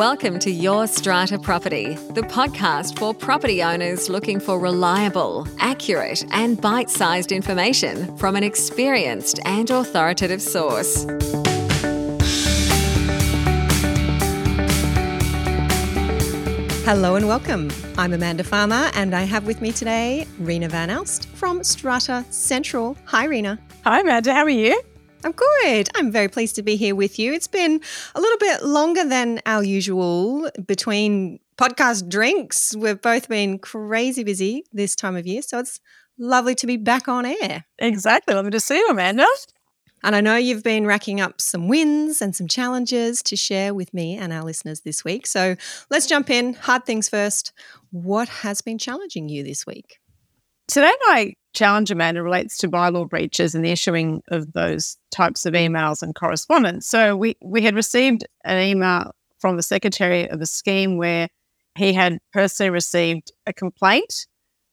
Welcome to Your Strata Property, the podcast for property owners looking for reliable, accurate, and bite sized information from an experienced and authoritative source. Hello and welcome. I'm Amanda Farmer, and I have with me today Reena Van Elst from Strata Central. Hi, Reena. Hi, Amanda. How are you? I'm good. I'm very pleased to be here with you. It's been a little bit longer than our usual between podcast drinks. We've both been crazy busy this time of year, so it's lovely to be back on air. Exactly. Lovely to see you, Amanda. And I know you've been racking up some wins and some challenges to share with me and our listeners this week. So let's jump in. Hard things first. What has been challenging you this week? Today, my challenge, Amanda, relates to bylaw breaches and the issuing of those types of emails and correspondence. So we, we had received an email from the secretary of a scheme where he had personally received a complaint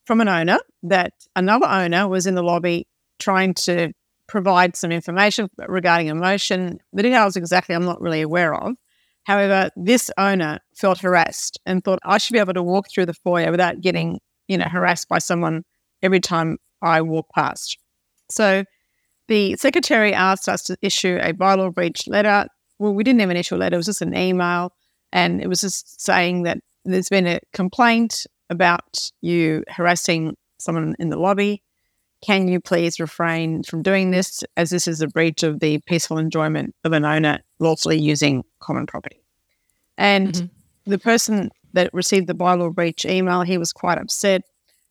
from an owner that another owner was in the lobby trying to provide some information regarding a motion. The details exactly I'm not really aware of. However, this owner felt harassed and thought I should be able to walk through the foyer without getting, you know, harassed by someone every time I walk past. So the secretary asked us to issue a bylaw breach letter. Well, we didn't have an issue letter, it was just an email. And it was just saying that there's been a complaint about you harassing someone in the lobby. Can you please refrain from doing this as this is a breach of the peaceful enjoyment of an owner lawfully using common property? And mm-hmm. the person that received the bylaw breach email, he was quite upset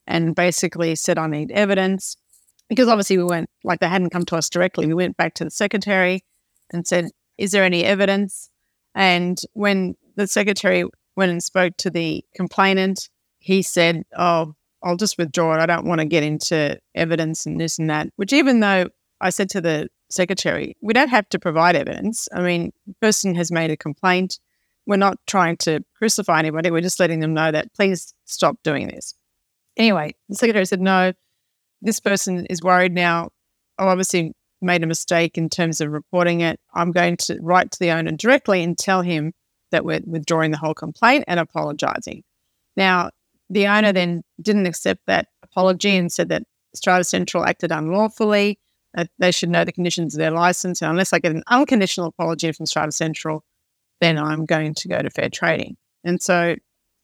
and basically said, I need evidence. Because obviously we went, like they hadn't come to us directly. We went back to the secretary and said, Is there any evidence? And when the secretary went and spoke to the complainant, he said, Oh, I'll just withdraw it. I don't want to get into evidence and this and that. Which, even though I said to the secretary, we don't have to provide evidence. I mean, person has made a complaint. We're not trying to crucify anybody. We're just letting them know that please stop doing this. Anyway, the secretary said, no, this person is worried now. I obviously made a mistake in terms of reporting it. I'm going to write to the owner directly and tell him that we're withdrawing the whole complaint and apologizing. Now, the owner then didn't accept that apology and said that Strata Central acted unlawfully, that they should know the conditions of their license. And unless I get an unconditional apology from Strata Central, then I'm going to go to fair trading. And so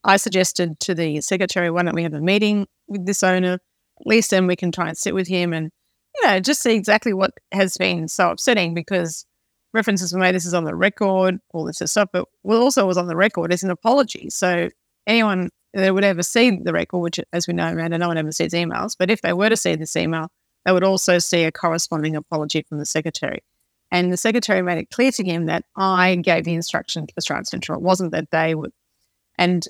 I suggested to the secretary, why don't we have a meeting with this owner? At least then we can try and sit with him and, you know, just see exactly what has been so upsetting because references were made, this is on the record, all this stuff, but what also was on the record is an apology. So anyone that would ever see the record, which as we know, Amanda, no one ever sees emails, but if they were to see this email, they would also see a corresponding apology from the secretary. And the secretary made it clear to him that I gave the instruction to the Strata Central. It wasn't that they would. And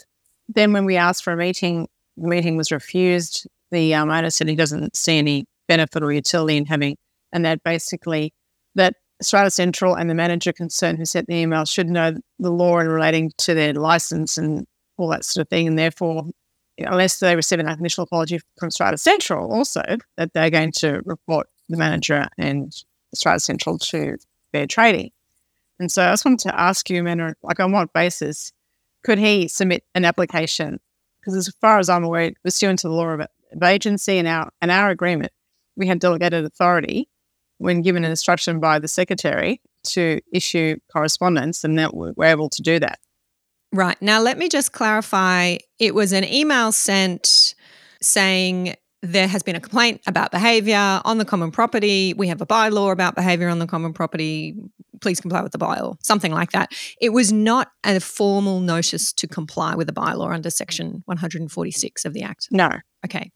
then when we asked for a meeting, the meeting was refused. The um, owner said he doesn't see any benefit or utility in having, and that basically that Strata Central and the manager concerned who sent the email should know the law in relating to their license and all that sort of thing, and therefore, unless they receive an initial apology from Strata Central, also that they're going to report the manager and Strata Central to fair trading. And so I just wanted to ask you, Amanda, like on what basis could he submit an application? Because as far as I'm aware, pursuant to the law of, of agency and our and our agreement, we had delegated authority when given an instruction by the secretary to issue correspondence, and that we're able to do that. Right. Now, let me just clarify it was an email sent saying there has been a complaint about behaviour on the common property. We have a bylaw about behaviour on the common property. Please comply with the bylaw, something like that. It was not a formal notice to comply with the bylaw under section 146 of the Act. No. Okay.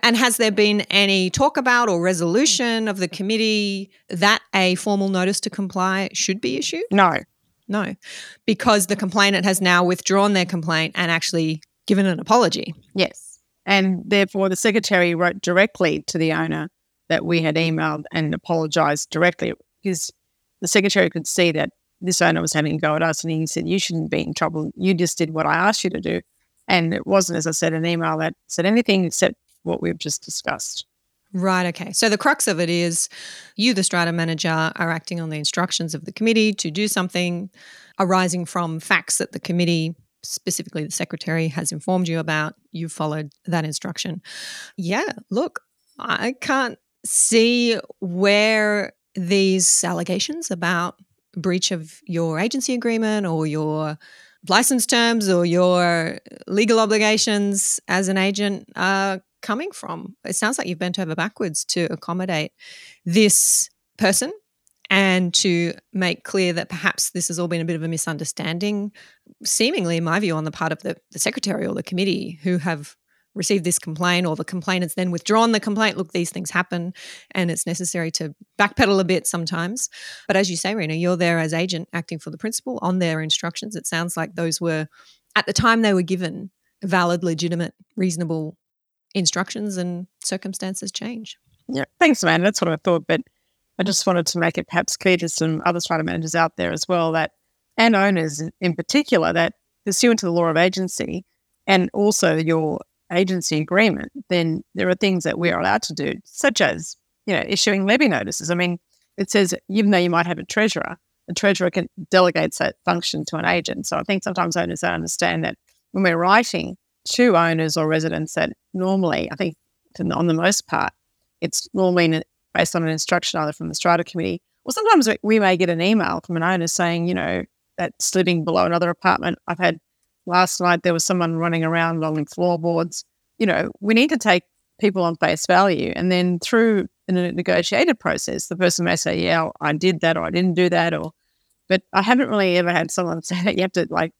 And has there been any talk about or resolution of the committee that a formal notice to comply should be issued? No. No. Because the complainant has now withdrawn their complaint and actually given an apology. Yes. And therefore, the secretary wrote directly to the owner that we had emailed and apologized directly because the secretary could see that this owner was having a go at us. And he said, You shouldn't be in trouble. You just did what I asked you to do. And it wasn't, as I said, an email that said anything except what we've just discussed. Right. Okay. So the crux of it is you, the strata manager, are acting on the instructions of the committee to do something. arising from facts that the committee, specifically the secretary, has informed you about. You've followed that instruction. Yeah, look, I can't see where these allegations about breach of your agency agreement or your license terms or your legal obligations as an agent are coming from. It sounds like you've bent over backwards to accommodate this person and to make clear that perhaps this has all been a bit of a misunderstanding, seemingly, in my view, on the part of the, the secretary or the committee who have received this complaint or the complainant's then withdrawn the complaint. Look, these things happen and it's necessary to backpedal a bit sometimes. But as you say, Reena, you're there as agent acting for the principal on their instructions. It sounds like those were, at the time they were given, valid, legitimate, reasonable instructions and circumstances change. Yeah, thanks, Amanda. That's what I thought. But I just wanted to make it perhaps clear to some other strata managers out there as well that, and owners in particular, that pursuant to the law of agency and also your agency agreement, then there are things that we're allowed to do, such as, you know, issuing levy notices. I mean, it says even though you might have a treasurer, the treasurer can delegates that function to an agent. So I think sometimes owners don't understand that when we're writing to owners or residents that normally, I think on the most part, it's normally based on an instruction either from the strata committee or sometimes we may get an email from an owner saying, you know, that's living below another apartment. I've had last night there was someone running around on floorboards. You know, we need to take people on face value. And then through a negotiated process, the person may say, Yeah, I did that or I didn't do that or but I haven't really ever had someone say that you have to like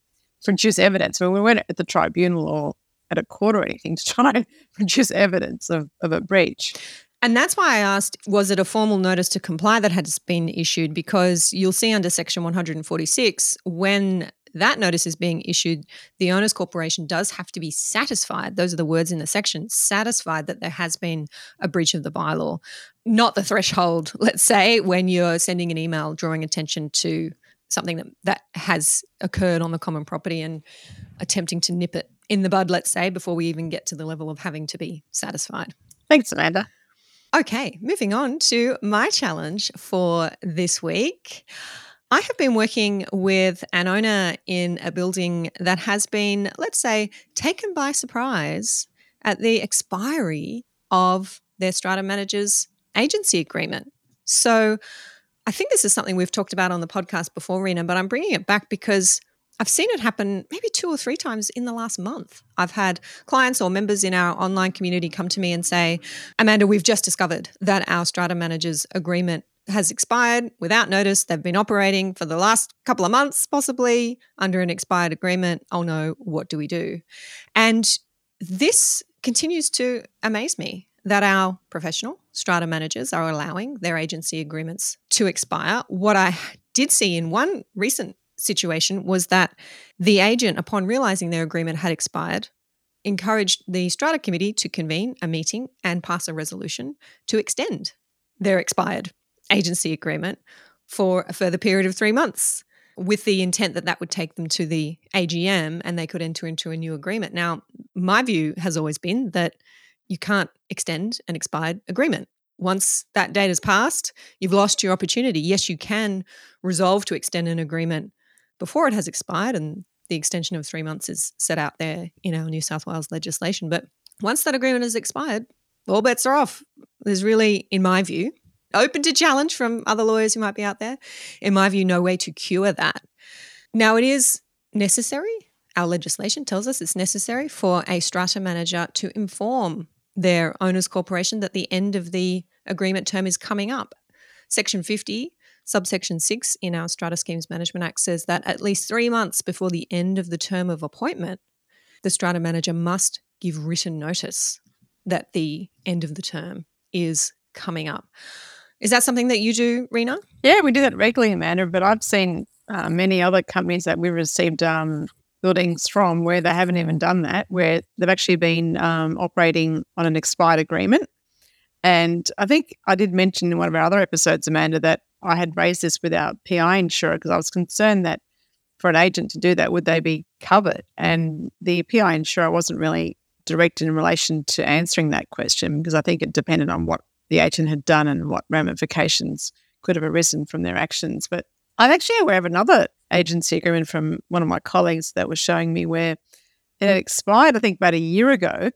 produce evidence. When we went at the tribunal or at a court or anything to try and produce evidence of, of a breach. And that's why I asked, was it a formal notice to comply that has been issued? Because you'll see under Section 146, when that notice is being issued, the owners corporation does have to be satisfied. Those are the words in the section satisfied that there has been a breach of the bylaw. Not the threshold, let's say, when you're sending an email drawing attention to something that, that has occurred on the common property and attempting to nip it in the bud, let's say, before we even get to the level of having to be satisfied. Thanks, Amanda. Okay, moving on to my challenge for this week. I have been working with an owner in a building that has been, let's say, taken by surprise at the expiry of their strata manager's agency agreement. So I think this is something we've talked about on the podcast before, Reena, but I'm bringing it back because I've seen it happen maybe two or three times in the last month. I've had clients or members in our online community come to me and say, Amanda, we've just discovered that our strata manager's agreement has expired without notice. They've been operating for the last couple of months, possibly under an expired agreement. Oh no, what do we do? And this continues to amaze me that our professional strata managers are allowing their agency agreements to expire. What I did see in one recent situation was that the agent, upon realizing their agreement had expired, encouraged the strata committee to convene a meeting and pass a resolution to extend their expired agency agreement for a further period of three months with the intent that that would take them to the AGM and they could enter into a new agreement. Now, my view has always been that you can't extend an expired agreement. Once that date has passed, you've lost your opportunity. Yes, you can resolve to extend an agreement before it has expired, and the extension of three months is set out there in our New South Wales legislation. But once that agreement has expired, all bets are off. There's really, in my view, open to challenge from other lawyers who might be out there. In my view, no way to cure that. Now, it is necessary. Our legislation tells us it's necessary for a strata manager to inform their owners corporation that the end of the agreement term is coming up. Section 50, subsection 6 in our Strata Schemes Management Act says that at least three months before the end of the term of appointment, the strata manager must give written notice that the end of the term is coming up. Is that something that you do, Reena? Yeah, we do that regularly, Amanda. But I've seen uh, many other companies that we've received um, buildings from where they haven't even done that, where they've actually been um, operating on an expired agreement. And I think I did mention in one of our other episodes, Amanda, that I had raised this with our PI insurer because I was concerned that for an agent to do that, would they be covered? And the PI insurer wasn't really direct in relation to answering that question because I think it depended on what the agent had done and what ramifications could have arisen from their actions. But I'm actually aware of another agency agreement from one of my colleagues that was showing me where it had expired, I think, about a year ago.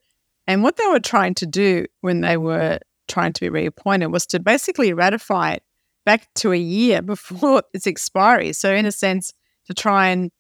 And what they were trying to do when they were trying to be reappointed was to basically ratify it back to a year before its expiry. So, in a sense, to try and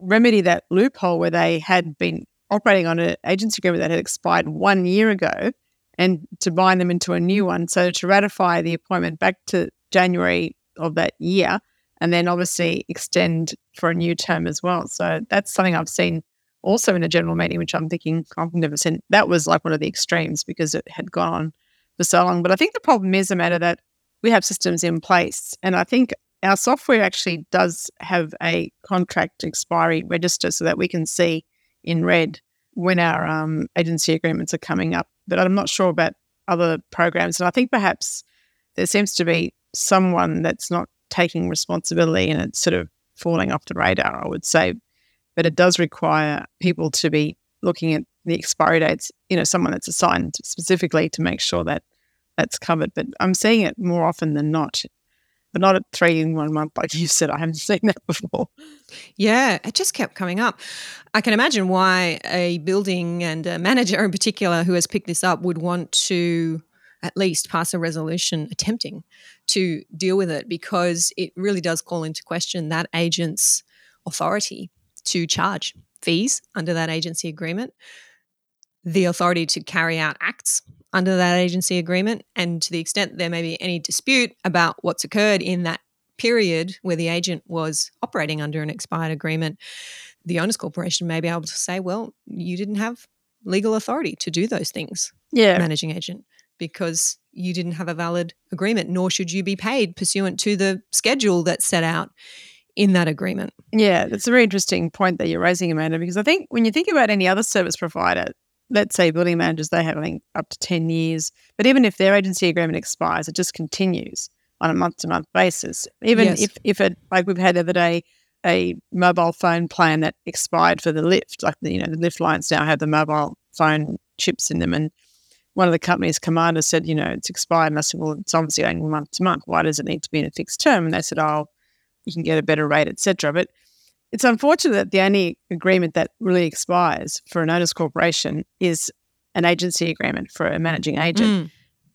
remedy that loophole where they had been operating on an agency agreement that had expired one year ago and to bind them into a new one. So, to ratify the appointment back to January of that year and then obviously extend for a new term as well. So, that's something I've seen also in a general meeting, which I'm thinking I've never seen. That was like one of the extremes because it had gone on for so long. But I think the problem is a matter that we have systems in place. And I think our software actually does have a contract expiry register so that we can see in red when our um, agency agreements are coming up. But I'm not sure about other programs. And I think perhaps there seems to be someone that's not taking responsibility and it's sort of falling off the radar, I would say. But it does require people to be looking at the expiry dates, you know, someone that's assigned specifically to make sure that that's covered. But I'm seeing it more often than not, but not at three in one month, like you said. I haven't seen that before. Yeah, it just kept coming up. I can imagine why a building and a manager in particular who has picked this up would want to at least pass a resolution attempting to deal with it because it really does call into question that agent's authority to charge fees under that agency agreement, the authority to carry out acts under that agency agreement. And to the extent there may be any dispute about what's occurred in that period where the agent was operating under an expired agreement, the owners corporation may be able to say, well, you didn't have legal authority to do those things, yeah. managing agent, because you didn't have a valid agreement, nor should you be paid pursuant to the schedule that's set out in that agreement. Yeah, that's a very interesting point that you're raising, Amanda, because I think when you think about any other service provider, let's say building managers, they have I think up to 10 years. But even if their agency agreement expires, it just continues on a month to month basis. Even yes. if, if it, like we've had the other day, a mobile phone plan that expired for the lift, like the, you know, the lift lines now have the mobile phone chips in them. And one of the company's commanders said, you know, it's expired. And I said, well, it's obviously only month to month. Why does it need to be in a fixed term? And they said, oh, you can get a better rate, etc. But it's unfortunate that the only agreement that really expires for an owners corporation is an agency agreement for a managing agent. Mm.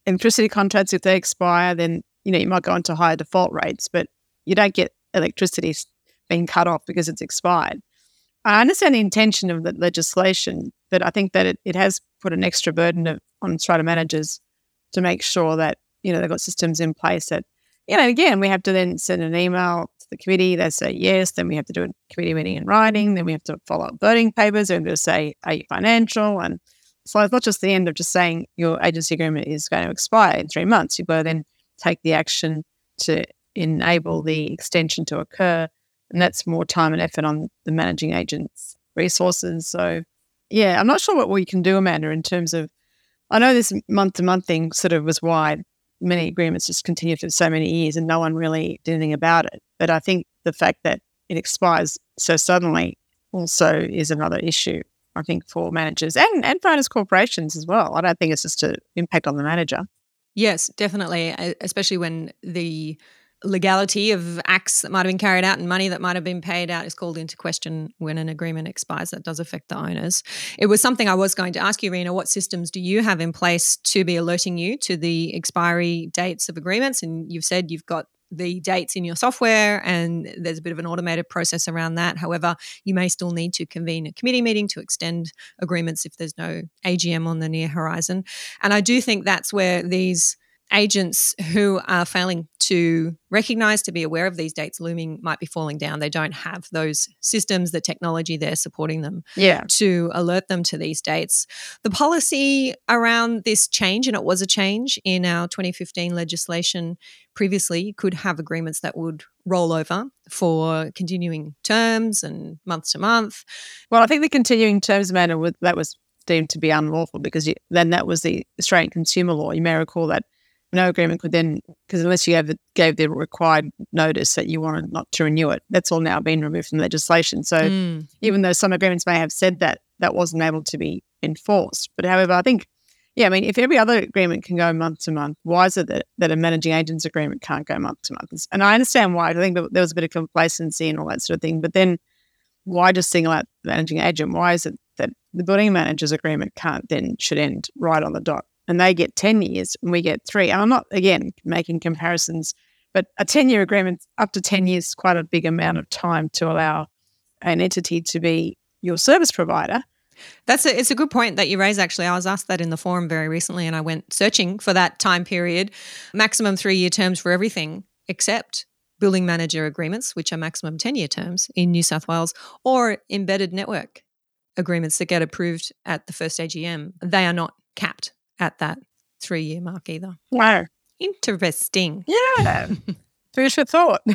Electricity contracts, if they expire, then you know you might go into higher default rates, but you don't get electricity being cut off because it's expired. I understand the intention of the legislation, but I think that it, it has put an extra burden of, on strata managers to make sure that you know they've got systems in place that you know again we have to then send an email the committee. They say yes. Then we have to do a committee meeting in writing. Then we have to follow up voting papers. And to say, are you financial? And so it's not just the end of just saying your agency agreement is going to expire in three months. You've got to then take the action to enable the extension to occur. And that's more time and effort on the managing agent's resources. So, yeah, I'm not sure what we can do, Amanda, in terms of. I know this month to month thing sort of was wide many agreements just continued for so many years and no one really did anything about it. But I think the fact that it expires so suddenly also is another issue, I think, for managers and, and owners corporations as well. I don't think it's just an impact on the manager. Yes, definitely, especially when the legality of acts that might have been carried out and money that might have been paid out is called into question when an agreement expires. That does affect the owners. It was something I was going to ask you, Reena. What systems do you have in place to be alerting you to the expiry dates of agreements? And you've said you've got the dates in your software and there's a bit of an automated process around that. However, you may still need to convene a committee meeting to extend agreements if there's no AGM on the near horizon. And I do think that's where these agents who are failing to recognize, to be aware of these dates looming might be falling down. They don't have those systems, the technology there supporting them yeah. to alert them to these dates. The policy around this change, and it was a change in our 2015 legislation previously, you could have agreements that would roll over for continuing terms and month to month. Well, I think the continuing terms matter that was deemed to be unlawful because you, then that was the Australian consumer law. You may recall that no agreement could then, because unless you the, gave the required notice that you wanted not to renew it, that's all now been removed from legislation. So mm. even though some agreements may have said that, that wasn't able to be enforced. But however, I think Yeah, I mean, if every other agreement can go month to month, why is it that, that a managing agent's agreement can't go month to month? And I understand why. I think there was a bit of complacency and all that sort of thing. But then why just single out the managing agent? Why is it that the building manager's agreement can't then should end right on the dot? And they get 10 years and we get three. And I'm not, again, making comparisons, but a 10 year agreement up to 10 years is quite a big amount of time to allow an entity to be your service provider. That's a, it's a good point that you raise. Actually, I was asked that in the forum very recently, and I went searching for that time period, maximum three year terms for everything except building manager agreements, which are maximum ten year terms in New South Wales, or embedded network agreements that get approved at the first AGM. They are not capped at that three year mark either. Wow, interesting. Yeah, food for thought.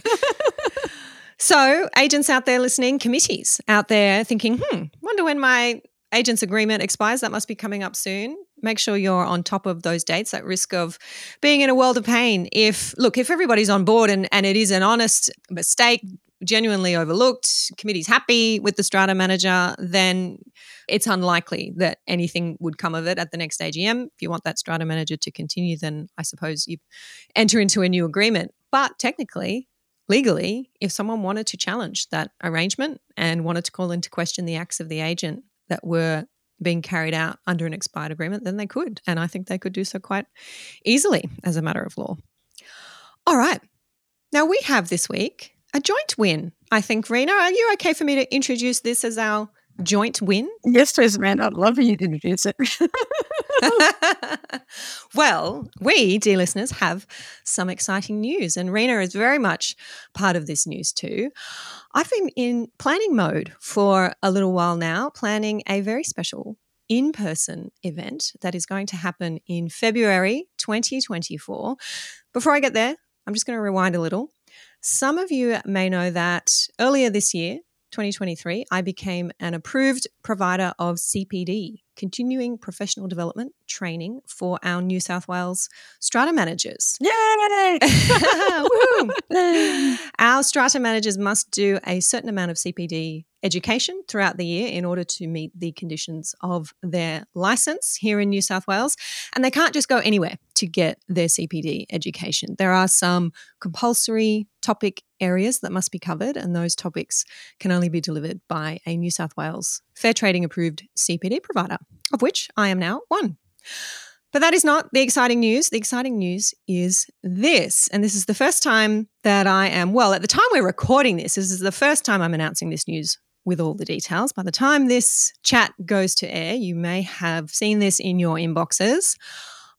So, agents out there listening, committees out there thinking, hmm, wonder when my agent's agreement expires. That must be coming up soon. Make sure you're on top of those dates at risk of being in a world of pain. If, look, if everybody's on board and, and it is an honest mistake, genuinely overlooked, committee's happy with the strata manager, then it's unlikely that anything would come of it at the next AGM. If you want that strata manager to continue, then I suppose you enter into a new agreement. But technically, legally, if someone wanted to challenge that arrangement and wanted to call into question the acts of the agent that were being carried out under an expired agreement, then they could. And I think they could do so quite easily as a matter of law. All right. Now we have this week a joint win. I think, Reena, are you okay for me to introduce this as our joint win? Yes, please, Amanda. I'd love for you to introduce it. well, we, dear listeners, have some exciting news, and Reena is very much part of this news too. I've been in planning mode for a little while now, planning a very special in person event that is going to happen in February 2024. Before I get there, I'm just going to rewind a little. Some of you may know that earlier this year, 2023, I became an approved provider of CPD, continuing professional development training for our New South Wales strata managers. Yay! our strata managers must do a certain amount of CPD education throughout the year in order to meet the conditions of their license here in New South Wales. And they can't just go anywhere to get their CPD education. There are some compulsory topic areas that must be covered, and those topics can only be delivered by a New South Wales fair trading approved CPD provider, of which I am now one. But that is not the exciting news. The exciting news is this. And this is the first time that I am, well, at the time we're recording this, this is the first time I'm announcing this news with all the details. By the time this chat goes to air, you may have seen this in your inboxes.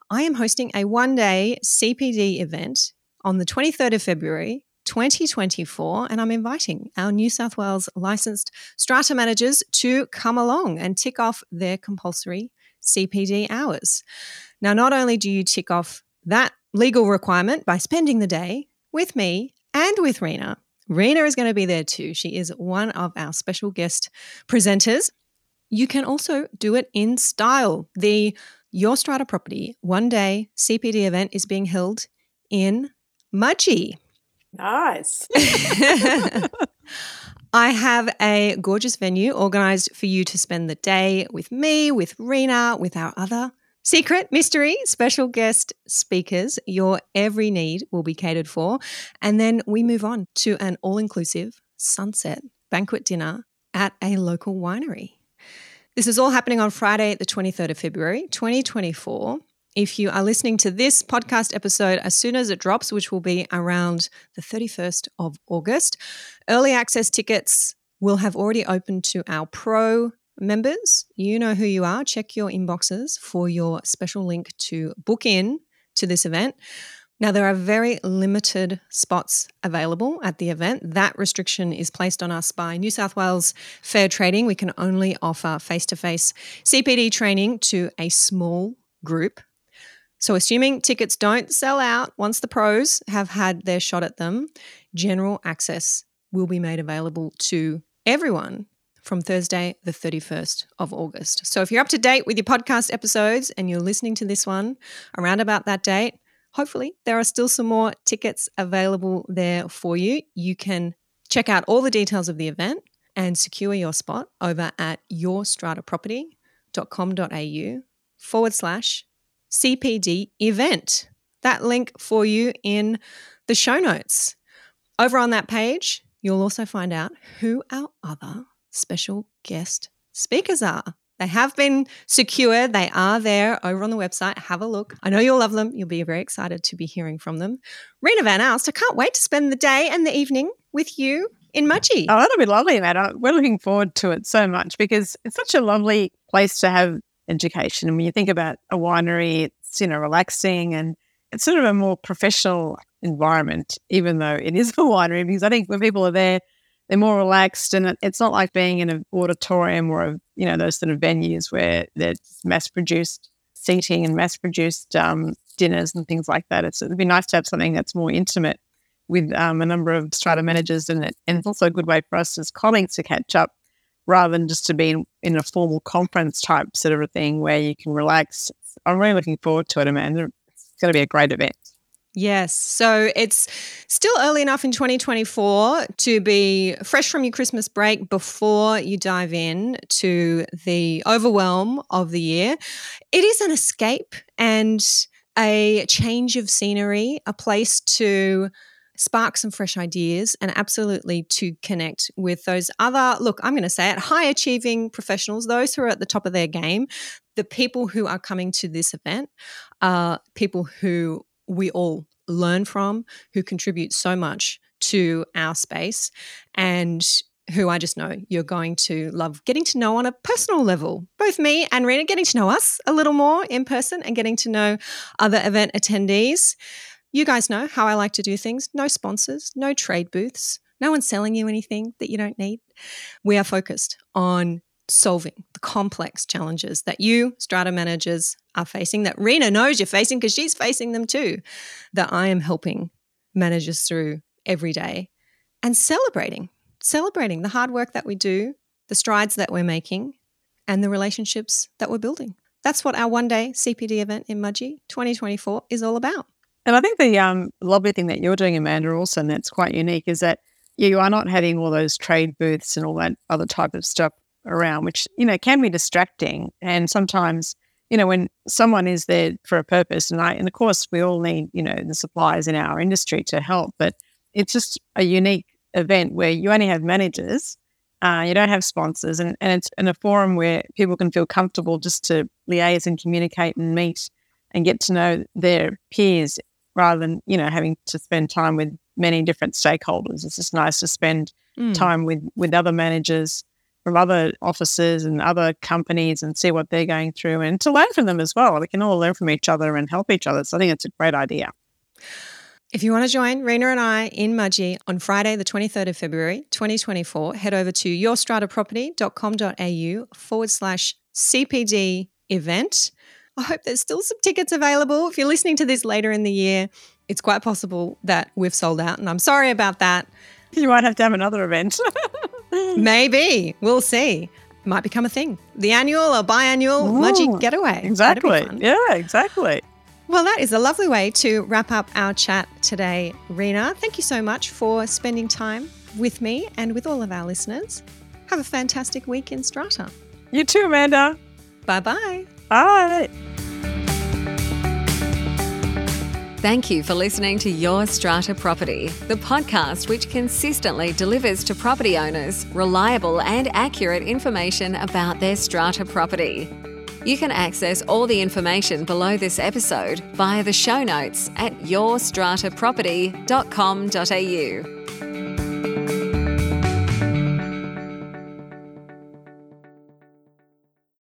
I am hosting a one day CPD event on the 23rd of February 2024, and I'm inviting our New South Wales licensed strata managers to come along and tick off their compulsory CPD hours. Now, not only do you tick off that legal requirement by spending the day with me and with Reena, Reena is going to be there too. She is one of our special guest presenters. You can also do it in style. The Your Strata Property one day CPD event is being held in Mudgee. Nice. I have a gorgeous venue organized for you to spend the day with me, with Reena, with our other secret, mystery, special guest speakers. Your every need will be catered for. And then we move on to an all inclusive sunset banquet dinner at a local winery. This is all happening on Friday, the 23rd of February, 2024. If you are listening to this podcast episode as soon as it drops, which will be around the 31st of August, early access tickets will have already opened to our pro members. You know who you are. Check your inboxes for your special link to book in to this event. Now, there are very limited spots available at the event. That restriction is placed on us by New South Wales Fair Trading. We can only offer face to face CPD training to a small group so, assuming tickets don't sell out once the pros have had their shot at them, general access will be made available to everyone from Thursday, the 31st of August. So, if you're up to date with your podcast episodes and you're listening to this one around about that date, hopefully there are still some more tickets available there for you. You can check out all the details of the event and secure your spot over at yourstrataproperty.com.au forward slash CPD event. That link for you in the show notes. Over on that page, you'll also find out who our other special guest speakers are. They have been secured. They are there over on the website. Have a look. I know you'll love them. You'll be very excited to be hearing from them. Reena Van Elst, I can't wait to spend the day and the evening with you in Mudgee. Oh, that'll be lovely, Matt. We're looking forward to it so much because it's such a lovely place to have education. And when you think about a winery, it's, you know, relaxing and it's sort of a more professional environment, even though it is a winery, because I think when people are there, they're more relaxed and it's not like being in an auditorium or a, you know those sort of venues where there's mass produced seating and mass produced um, dinners and things like that it's, it'd be nice to have something that's more intimate with um, a number of strata managers and, it, and it's also a good way for us as colleagues to catch up rather than just to be in, in a formal conference type sort of a thing where you can relax i'm really looking forward to it amanda it's going to be a great event Yes. So it's still early enough in 2024 to be fresh from your Christmas break before you dive in to the overwhelm of the year. It is an escape and a change of scenery, a place to spark some fresh ideas and absolutely to connect with those other, look, I'm going to say it, high achieving professionals, those who are at the top of their game. The people who are coming to this event are people who we all learn from, who contribute so much to our space, and who I just know you're going to love getting to know on a personal level. Both me and Reena getting to know us a little more in person and getting to know other event attendees. You guys know how I like to do things no sponsors, no trade booths, no one's selling you anything that you don't need. We are focused on solving the complex challenges that you, strata managers, are facing, that Reena knows you're facing because she's facing them too, that I am helping managers through every day and celebrating, celebrating the hard work that we do, the strides that we're making, and the relationships that we're building. That's what our one day CPD event in Mudgee 2024 is all about. And I think the um, lovely thing that you're doing, Amanda, also, and that's quite unique, is that you are not having all those trade booths and all that other type of stuff around, which, you know, can be distracting. And sometimes, you know, when someone is there for a purpose, and I, and of course, we all need, you know, the suppliers in our industry to help, but it's just a unique event where you only have managers, uh, you don't have sponsors, and, and it's in a forum where people can feel comfortable just to liaise and communicate and meet and get to know their peers rather than, you know, having to spend time with many different stakeholders. It's just nice to spend mm. time with, with other managers from other offices and other companies and see what they're going through and to learn from them as well. We can all learn from each other and help each other. So I think it's a great idea. If you want to join Reena and I in Mudgee on Friday, the 23rd of February, 2024, head over to yourstrataproperty.com.au forward slash CPD event. I hope there's still some tickets available. If you're listening to this later in the year, it's quite possible that we've sold out, and I'm sorry about that. You might have to have another event. Maybe. We'll see. Might become a thing. The annual or biannual Ooh, Mudgee getaway. Exactly. Yeah, exactly. Well, that is a lovely way to wrap up our chat today, Reena. Thank you so much for spending time with me and with all of our listeners. Have a fantastic week in Strata. You too, Amanda. Bye-bye. Bye. Thank you for listening to Your Strata Property, the podcast which consistently delivers to property owners reliable and accurate information about their strata property. You can access all the information below this episode via the show notes at yourstrataproperty.com.au.